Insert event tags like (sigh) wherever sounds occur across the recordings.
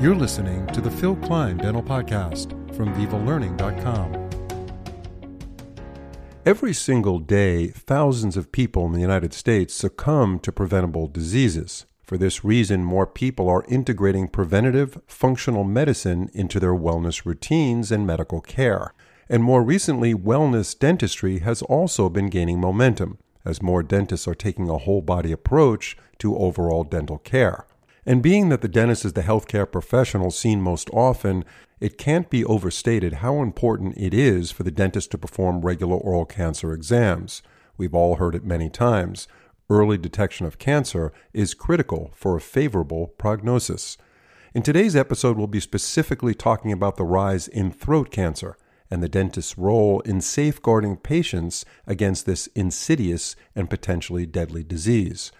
You're listening to the Phil Klein Dental Podcast from VivaLearning.com. Every single day, thousands of people in the United States succumb to preventable diseases. For this reason, more people are integrating preventative functional medicine into their wellness routines and medical care. And more recently, wellness dentistry has also been gaining momentum as more dentists are taking a whole body approach to overall dental care. And being that the dentist is the healthcare professional seen most often, it can't be overstated how important it is for the dentist to perform regular oral cancer exams. We've all heard it many times. Early detection of cancer is critical for a favorable prognosis. In today's episode, we'll be specifically talking about the rise in throat cancer and the dentist's role in safeguarding patients against this insidious and potentially deadly disease.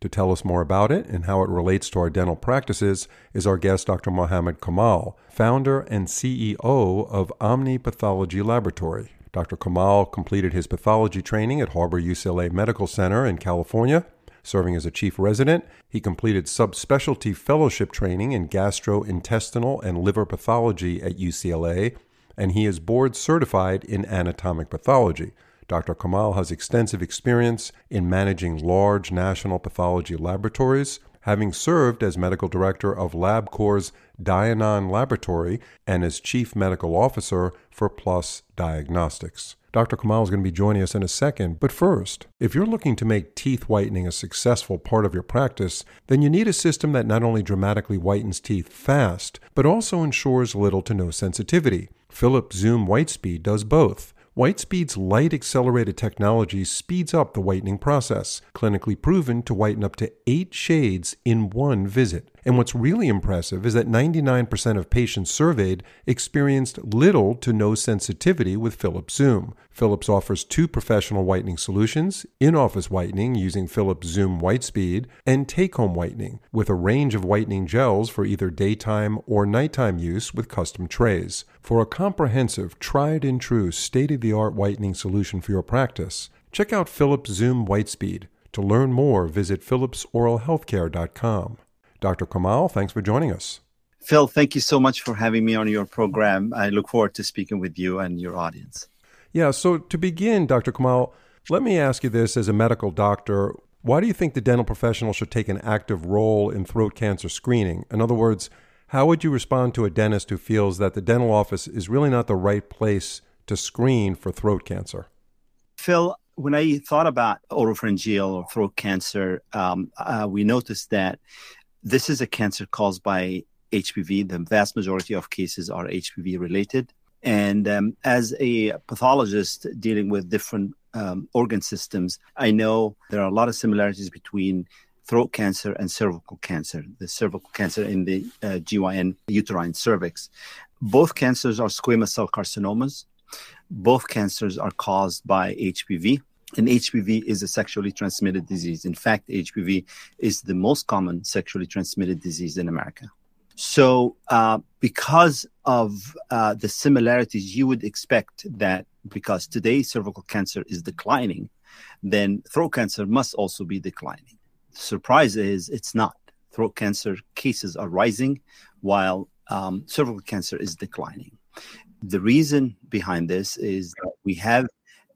To tell us more about it and how it relates to our dental practices is our guest, Dr. Mohammad Kamal, founder and CEO of Omni Pathology Laboratory. Dr. Kamal completed his pathology training at Harbor UCLA Medical Center in California. Serving as a chief resident, he completed subspecialty fellowship training in gastrointestinal and liver pathology at UCLA, and he is board certified in anatomic pathology. Dr. Kamal has extensive experience in managing large national pathology laboratories, having served as medical director of LabCorp's Dianon Laboratory and as chief medical officer for Plus Diagnostics. Dr. Kamal is going to be joining us in a second, but first, if you're looking to make teeth whitening a successful part of your practice, then you need a system that not only dramatically whitens teeth fast, but also ensures little to no sensitivity. Philips Zoom Whitespeed does both. Whitespeed's light accelerated technology speeds up the whitening process, clinically proven to whiten up to eight shades in one visit. And what's really impressive is that 99% of patients surveyed experienced little to no sensitivity with Philips Zoom. Philips offers two professional whitening solutions in office whitening using Philips Zoom Whitespeed, and take home whitening with a range of whitening gels for either daytime or nighttime use with custom trays. For a comprehensive, tried and true, state of the art whitening solution for your practice, check out Philips Zoom Whitespeed. To learn more, visit philipsoralhealthcare.com. Dr. Kamal, thanks for joining us. Phil, thank you so much for having me on your program. I look forward to speaking with you and your audience. Yeah, so to begin, Dr. Kamal, let me ask you this as a medical doctor. Why do you think the dental professional should take an active role in throat cancer screening? In other words, how would you respond to a dentist who feels that the dental office is really not the right place to screen for throat cancer? Phil, when I thought about oropharyngeal or throat cancer, um, uh, we noticed that this is a cancer caused by HPV. The vast majority of cases are HPV related. And um, as a pathologist dealing with different um, organ systems, I know there are a lot of similarities between throat cancer and cervical cancer, the cervical cancer in the uh, GYN uterine cervix. Both cancers are squamous cell carcinomas. Both cancers are caused by HPV and HPV is a sexually transmitted disease. In fact, HPV is the most common sexually transmitted disease in America. So, uh, because of uh, the similarities, you would expect that because today cervical cancer is declining, then throat cancer must also be declining. Surprise is it's not. Throat cancer cases are rising while um, cervical cancer is declining. The reason behind this is that we have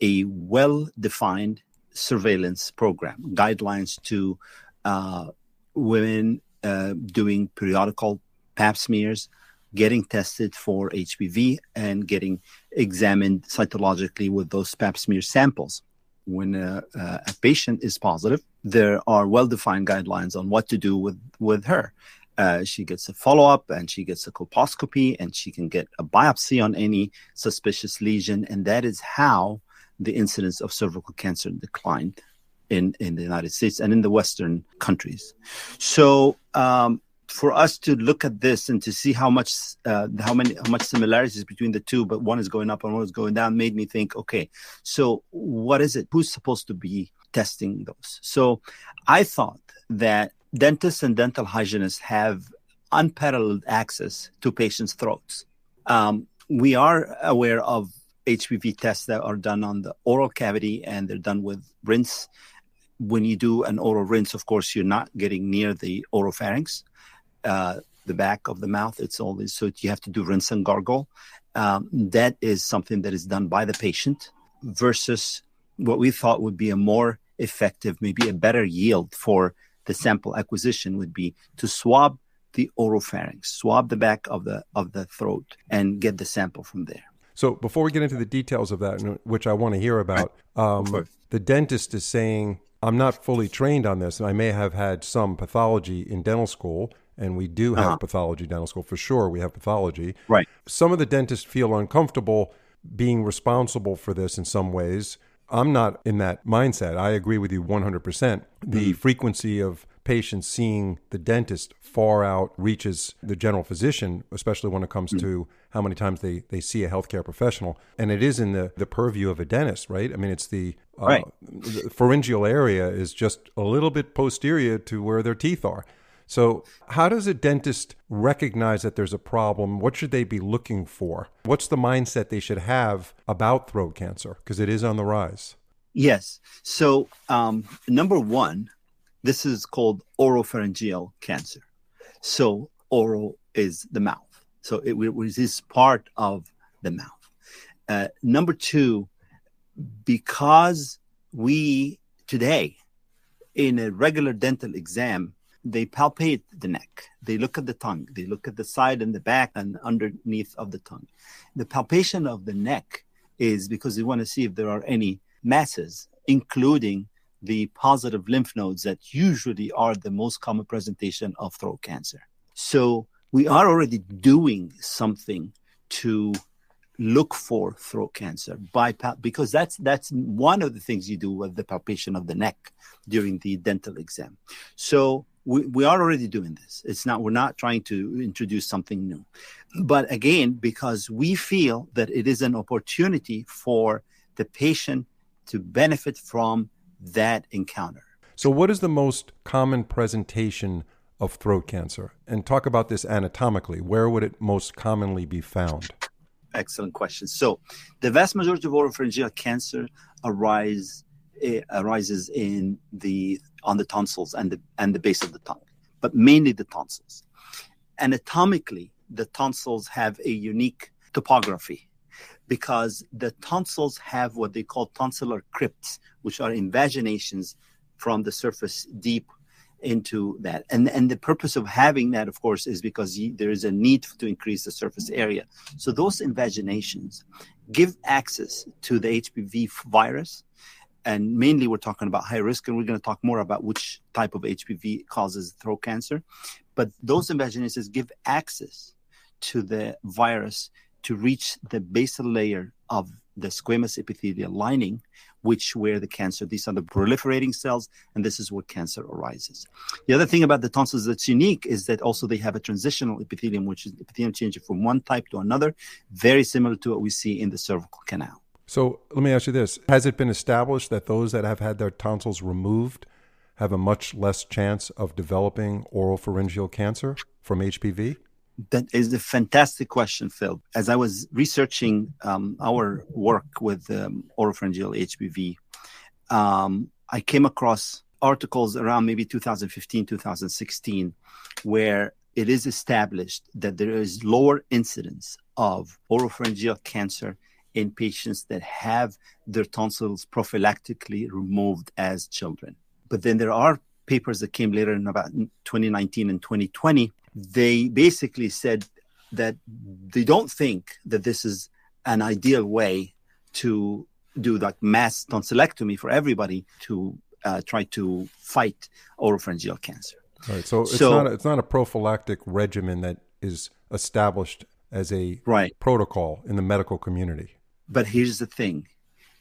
a well defined surveillance program, guidelines to uh, women uh, doing periodical pap smears, getting tested for HPV, and getting examined cytologically with those pap smear samples. When a, a patient is positive, there are well defined guidelines on what to do with, with her. Uh, she gets a follow up and she gets a colposcopy and she can get a biopsy on any suspicious lesion. And that is how the incidence of cervical cancer declined in, in the United States and in the Western countries. So, um, for us to look at this and to see how much uh, how many how much similarities between the two but one is going up and one is going down made me think okay so what is it who's supposed to be testing those so i thought that dentists and dental hygienists have unparalleled access to patients throats um, we are aware of HPV tests that are done on the oral cavity and they're done with rinse. When you do an oral rinse, of course, you're not getting near the oropharynx. Uh, the back of the mouth. It's always so you have to do rinse and gargle. Um, that is something that is done by the patient versus what we thought would be a more effective, maybe a better yield for the sample acquisition would be to swab the oropharynx, swab the back of the of the throat, and get the sample from there. So before we get into the details of that, which I want to hear about, um, the dentist is saying, "I'm not fully trained on this, and I may have had some pathology in dental school." And we do have uh-huh. pathology dental school for sure. We have pathology. Right. Some of the dentists feel uncomfortable being responsible for this in some ways. I'm not in that mindset. I agree with you 100%. The mm-hmm. frequency of patients seeing the dentist far out reaches the general physician, especially when it comes mm-hmm. to how many times they, they see a healthcare professional. And it is in the, the purview of a dentist, right? I mean, it's the, uh, right. the pharyngeal area is just a little bit posterior to where their teeth are. So, how does a dentist recognize that there's a problem? What should they be looking for? What's the mindset they should have about throat cancer? Because it is on the rise. Yes. So, um, number one, this is called oropharyngeal cancer. So, oral is the mouth. So, it, it is part of the mouth. Uh, number two, because we today, in a regular dental exam, they palpate the neck. They look at the tongue. They look at the side and the back and underneath of the tongue. The palpation of the neck is because they want to see if there are any masses including the positive lymph nodes that usually are the most common presentation of throat cancer. So we are already doing something to look for throat cancer by because that's that's one of the things you do with the palpation of the neck during the dental exam. So we, we are already doing this. It's not we're not trying to introduce something new. But again because we feel that it is an opportunity for the patient to benefit from that encounter. So what is the most common presentation of throat cancer? And talk about this anatomically. Where would it most commonly be found excellent question so the vast majority of oropharyngeal cancer arise eh, arises in the on the tonsils and the and the base of the tongue, but mainly the tonsils. Anatomically, the tonsils have a unique topography because the tonsils have what they call tonsillar crypts, which are invaginations from the surface deep into that. And, and the purpose of having that, of course, is because there is a need to increase the surface mm-hmm. area. So those invaginations give access to the HPV virus and mainly we're talking about high risk and we're going to talk more about which type of hpv causes throat cancer but those invaginations give access to the virus to reach the basal layer of the squamous epithelial lining which where the cancer these are the proliferating cells and this is where cancer arises. The other thing about the tonsils that's unique is that also they have a transitional epithelium which is epithelium changing from one type to another very similar to what we see in the cervical canal. So let me ask you this. Has it been established that those that have had their tonsils removed have a much less chance of developing oral pharyngeal cancer from HPV? That is a fantastic question, Phil. As I was researching um, our work with um, oropharyngeal HPV, um, I came across articles around maybe 2015, 2016, where it is established that there is lower incidence of oropharyngeal cancer in patients that have their tonsils prophylactically removed as children. But then there are papers that came later in about 2019 and 2020. They basically said that they don't think that this is an ideal way to do like mass tonsillectomy for everybody to uh, try to fight oropharyngeal cancer. Right. So it's so, not a, it's not a prophylactic regimen that is established as a right. protocol in the medical community. But here's the thing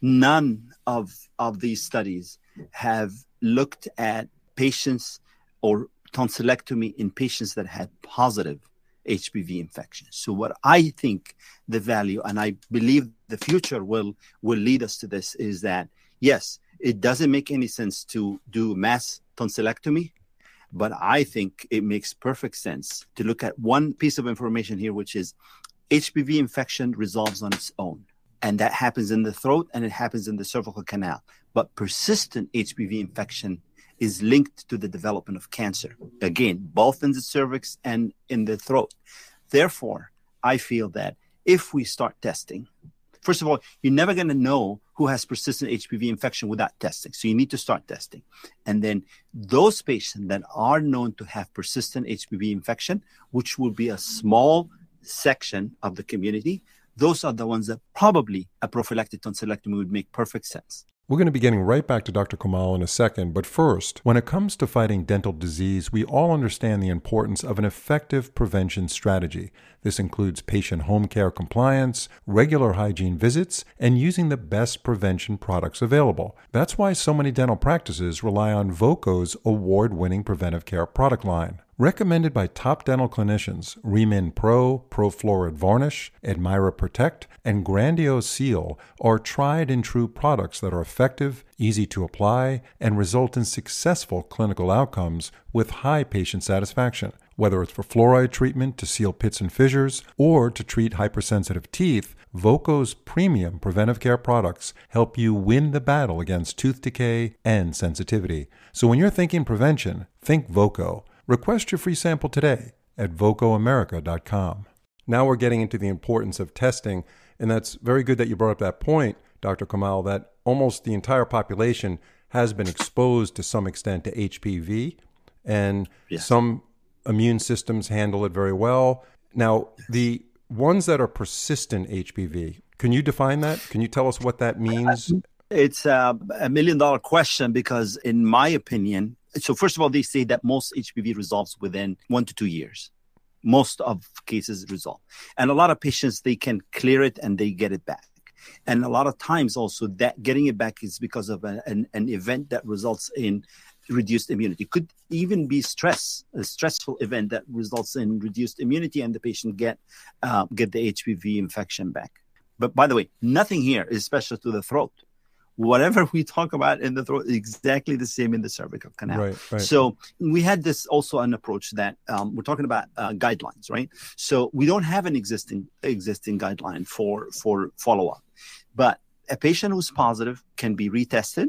none of, of these studies have looked at patients or tonsillectomy in patients that had positive HPV infection. So what I think the value and I believe the future will will lead us to this is that yes, it doesn't make any sense to do mass tonsillectomy, but I think it makes perfect sense to look at one piece of information here which is HPV infection resolves on its own and that happens in the throat and it happens in the cervical canal. But persistent HPV infection is linked to the development of cancer. Again, both in the cervix and in the throat. Therefore, I feel that if we start testing, first of all, you're never going to know who has persistent HPV infection without testing. So you need to start testing. And then those patients that are known to have persistent HPV infection, which will be a small section of the community, those are the ones that probably a prophylactic tonsillectomy would make perfect sense. We're going to be getting right back to Dr. Kamal in a second, but first, when it comes to fighting dental disease, we all understand the importance of an effective prevention strategy. This includes patient home care compliance, regular hygiene visits, and using the best prevention products available. That's why so many dental practices rely on Voco's award winning preventive care product line. Recommended by top dental clinicians, Remin Pro, Profluorid Varnish, Admira Protect, and Grandio Seal are tried and true products that are effective, easy to apply, and result in successful clinical outcomes with high patient satisfaction. Whether it's for fluoride treatment to seal pits and fissures or to treat hypersensitive teeth, Voco's premium preventive care products help you win the battle against tooth decay and sensitivity. So when you're thinking prevention, think Voco. Request your free sample today at vocoamerica.com. Now we're getting into the importance of testing, and that's very good that you brought up that point, Dr. Kamal, that almost the entire population has been exposed to some extent to HPV, and yes. some immune systems handle it very well. Now, the ones that are persistent HPV, can you define that? Can you tell us what that means? It's a, a million dollar question because, in my opinion, so first of all, they say that most HPV resolves within one to two years. Most of cases resolve, and a lot of patients they can clear it and they get it back. And a lot of times also that getting it back is because of a, an, an event that results in reduced immunity. Could even be stress, a stressful event that results in reduced immunity, and the patient get uh, get the HPV infection back. But by the way, nothing here is special to the throat whatever we talk about in the throat exactly the same in the cervical canal. Right, right. so we had this also an approach that um, we're talking about uh, guidelines right? So we don't have an existing existing guideline for for follow-up. But a patient who's positive can be retested.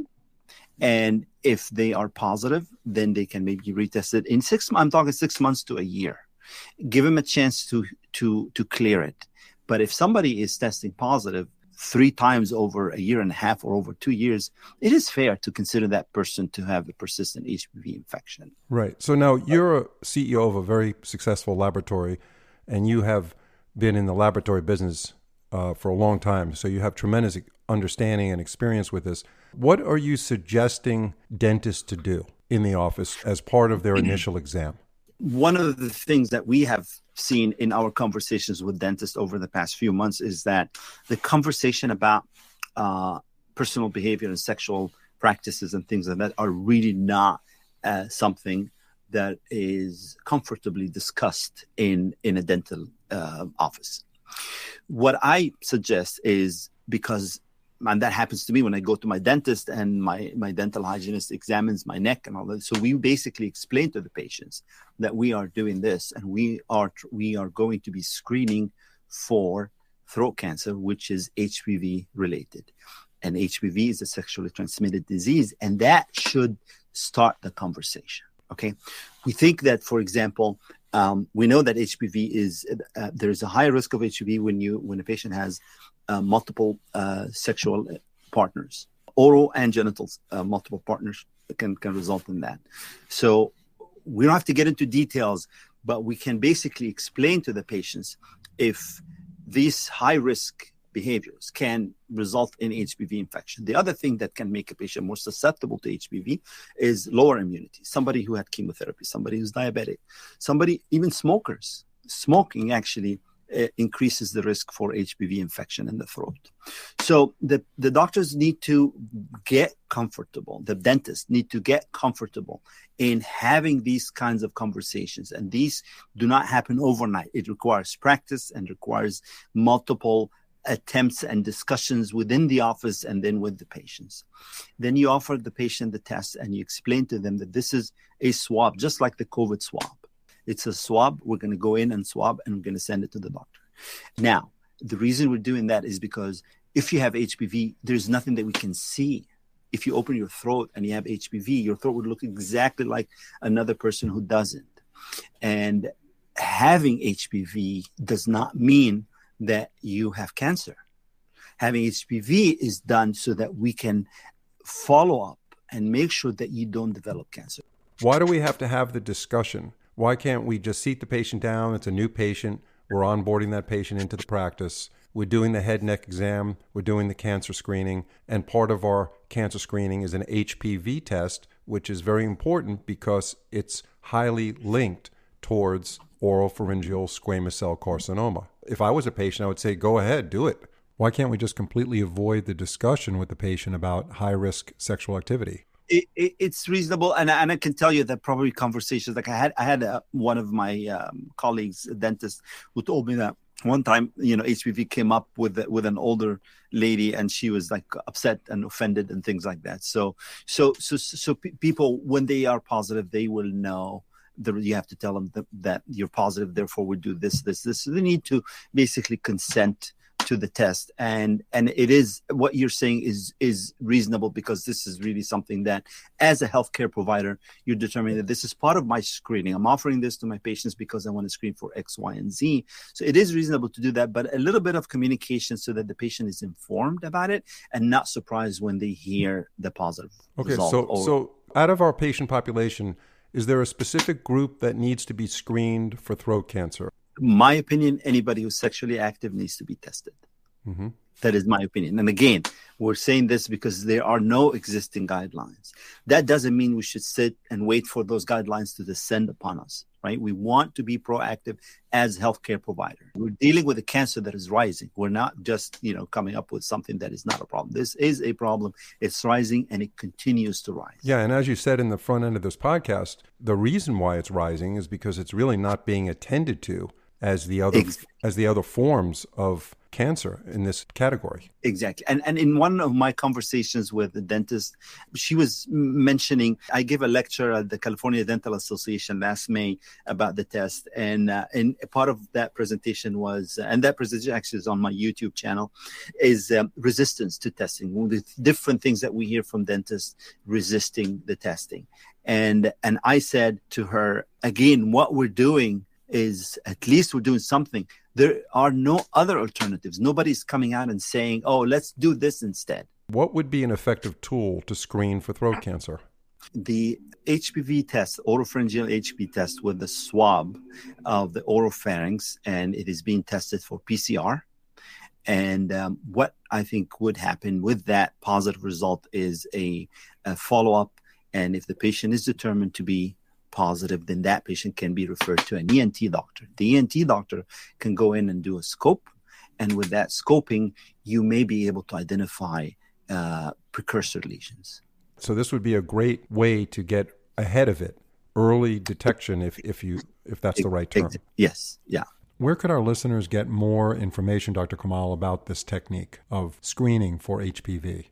And if they are positive then they can maybe retested in six i'm talking six months to a year. Give them a chance to to to clear it. But if somebody is testing positive three times over a year and a half or over two years, it is fair to consider that person to have a persistent HPV infection. Right. So now you're a CEO of a very successful laboratory, and you have been in the laboratory business uh, for a long time. So you have tremendous understanding and experience with this. What are you suggesting dentists to do in the office as part of their (clears throat) initial exam? One of the things that we have seen in our conversations with dentists over the past few months is that the conversation about uh, personal behavior and sexual practices and things like that are really not uh, something that is comfortably discussed in in a dental uh, office. What I suggest is because and that happens to me when I go to my dentist and my, my dental hygienist examines my neck and all that. So we basically explain to the patients that we are doing this and we are we are going to be screening for throat cancer, which is HPV related. And HPV is a sexually transmitted disease, and that should start the conversation. Okay, we think that, for example, um, we know that HPV is uh, there's a high risk of HPV when you when a patient has multiple uh, sexual partners. Oral and genital uh, multiple partners can, can result in that. So we don't have to get into details, but we can basically explain to the patients if these high risk behaviors can result in HPV infection. The other thing that can make a patient more susceptible to HPV is lower immunity. Somebody who had chemotherapy, somebody who's diabetic, somebody, even smokers. Smoking actually uh, Uh, increases the risk for HPV infection in the throat. So the, the doctors need to get comfortable, the dentists need to get comfortable in having these kinds of conversations. And these do not happen overnight. It requires practice and requires multiple attempts and discussions within the office and then with the patients. Then you offer the patient the test and you explain to them that this is a swab, just like the COVID swab. It's a swab. We're going to go in and swab and we're going to send it to the doctor. Now, the reason we're doing that is because if you have HPV, there's nothing that we can see if you open your throat and you have HPV, your throat would look exactly like another person who doesn't. And having HPV does not mean that you have cancer. Having HPV is done so that we can follow up and make sure that you don't develop cancer. Why do we have to have the discussion? Why can't we just seat the patient down? It's a new patient. We're onboarding that patient into the practice. We're doing the head neck exam. We're doing the cancer screening. And part of our cancer screening is an HPV test, which is very important because it's highly linked towards oropharyngeal squamous cell carcinoma. If I was a patient, I would say, go ahead, do it. Why can't we just completely avoid the discussion with the patient about high risk sexual activity? It, it, it's reasonable, and, and I can tell you that probably conversations like I had. I had a, uh, one of my um, colleagues, a dentist, who told me that one time, you know, HPV came up with with an older lady, and she was like upset and offended and things like that. So, so, so, so people when they are positive, they will know the, you have to tell them that, that you're positive, therefore we do this, this, this. So they need to basically consent to the test. And and it is what you're saying is is reasonable because this is really something that as a healthcare provider you're determining that this is part of my screening. I'm offering this to my patients because i want to screen for x y and z. So it is reasonable to do that but a little bit of communication so that the patient is informed about it and not surprised when they hear the positive okay so or, so out of our patient population is there a specific group that needs to be screened for throat cancer? My opinion, anybody who's sexually active needs to be tested. Mm-hmm. That is my opinion. And again, we're saying this because there are no existing guidelines. That doesn't mean we should sit and wait for those guidelines to descend upon us, right? We want to be proactive as healthcare provider. We're dealing with a cancer that is rising. We're not just, you know, coming up with something that is not a problem. This is a problem. It's rising and it continues to rise. Yeah, and as you said in the front end of this podcast, the reason why it's rising is because it's really not being attended to as the other exactly. as the other forms of cancer in this category. Exactly. And and in one of my conversations with the dentist, she was mentioning I gave a lecture at the California Dental Association last May about the test and uh, and part of that presentation was and that presentation actually is on my YouTube channel is um, resistance to testing. One of the different things that we hear from dentists resisting the testing. And and I said to her again what we're doing is at least we're doing something. There are no other alternatives. Nobody's coming out and saying, oh, let's do this instead. What would be an effective tool to screen for throat cancer? The HPV test, oropharyngeal HPV test with the swab of the oropharynx, and it is being tested for PCR. And um, what I think would happen with that positive result is a, a follow up. And if the patient is determined to be positive, then that patient can be referred to an ENT doctor. The ENT doctor can go in and do a scope, and with that scoping, you may be able to identify uh, precursor lesions. So this would be a great way to get ahead of it, early detection, if if you if that's the right term. Yes, yeah. Where could our listeners get more information, Dr. Kamal, about this technique of screening for HPV?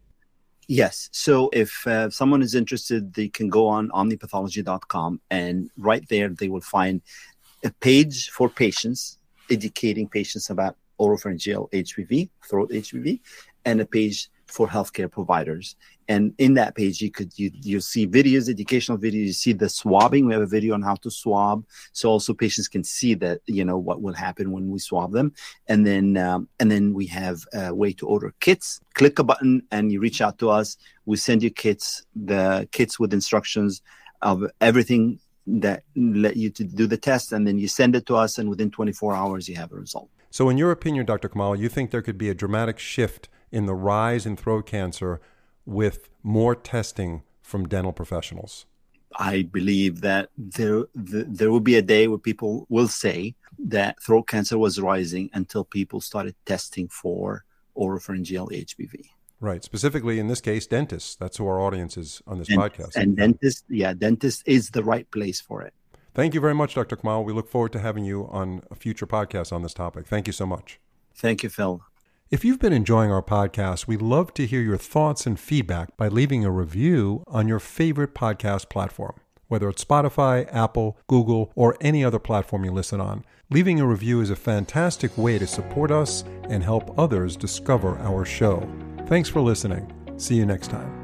Yes. So if uh, someone is interested, they can go on omnipathology.com and right there they will find a page for patients educating patients about oropharyngeal HPV, throat HPV, and a page for healthcare providers. And in that page, you could you you see videos, educational videos. You see the swabbing. We have a video on how to swab, so also patients can see that you know what will happen when we swab them. And then um, and then we have a way to order kits. Click a button and you reach out to us. We send you kits, the kits with instructions of everything that let you to do the test, and then you send it to us, and within 24 hours you have a result. So, in your opinion, Dr. Kamal, you think there could be a dramatic shift in the rise in throat cancer with more testing from dental professionals? I believe that there the, there will be a day where people will say that throat cancer was rising until people started testing for oropharyngeal HPV. Right. Specifically, in this case, dentists. That's who our audience is on this and, podcast. And dentist, yeah, dentist is the right place for it. Thank you very much, Dr. Kamal. We look forward to having you on a future podcast on this topic. Thank you so much. Thank you, Phil. If you've been enjoying our podcast, we'd love to hear your thoughts and feedback by leaving a review on your favorite podcast platform, whether it's Spotify, Apple, Google, or any other platform you listen on. Leaving a review is a fantastic way to support us and help others discover our show. Thanks for listening. See you next time.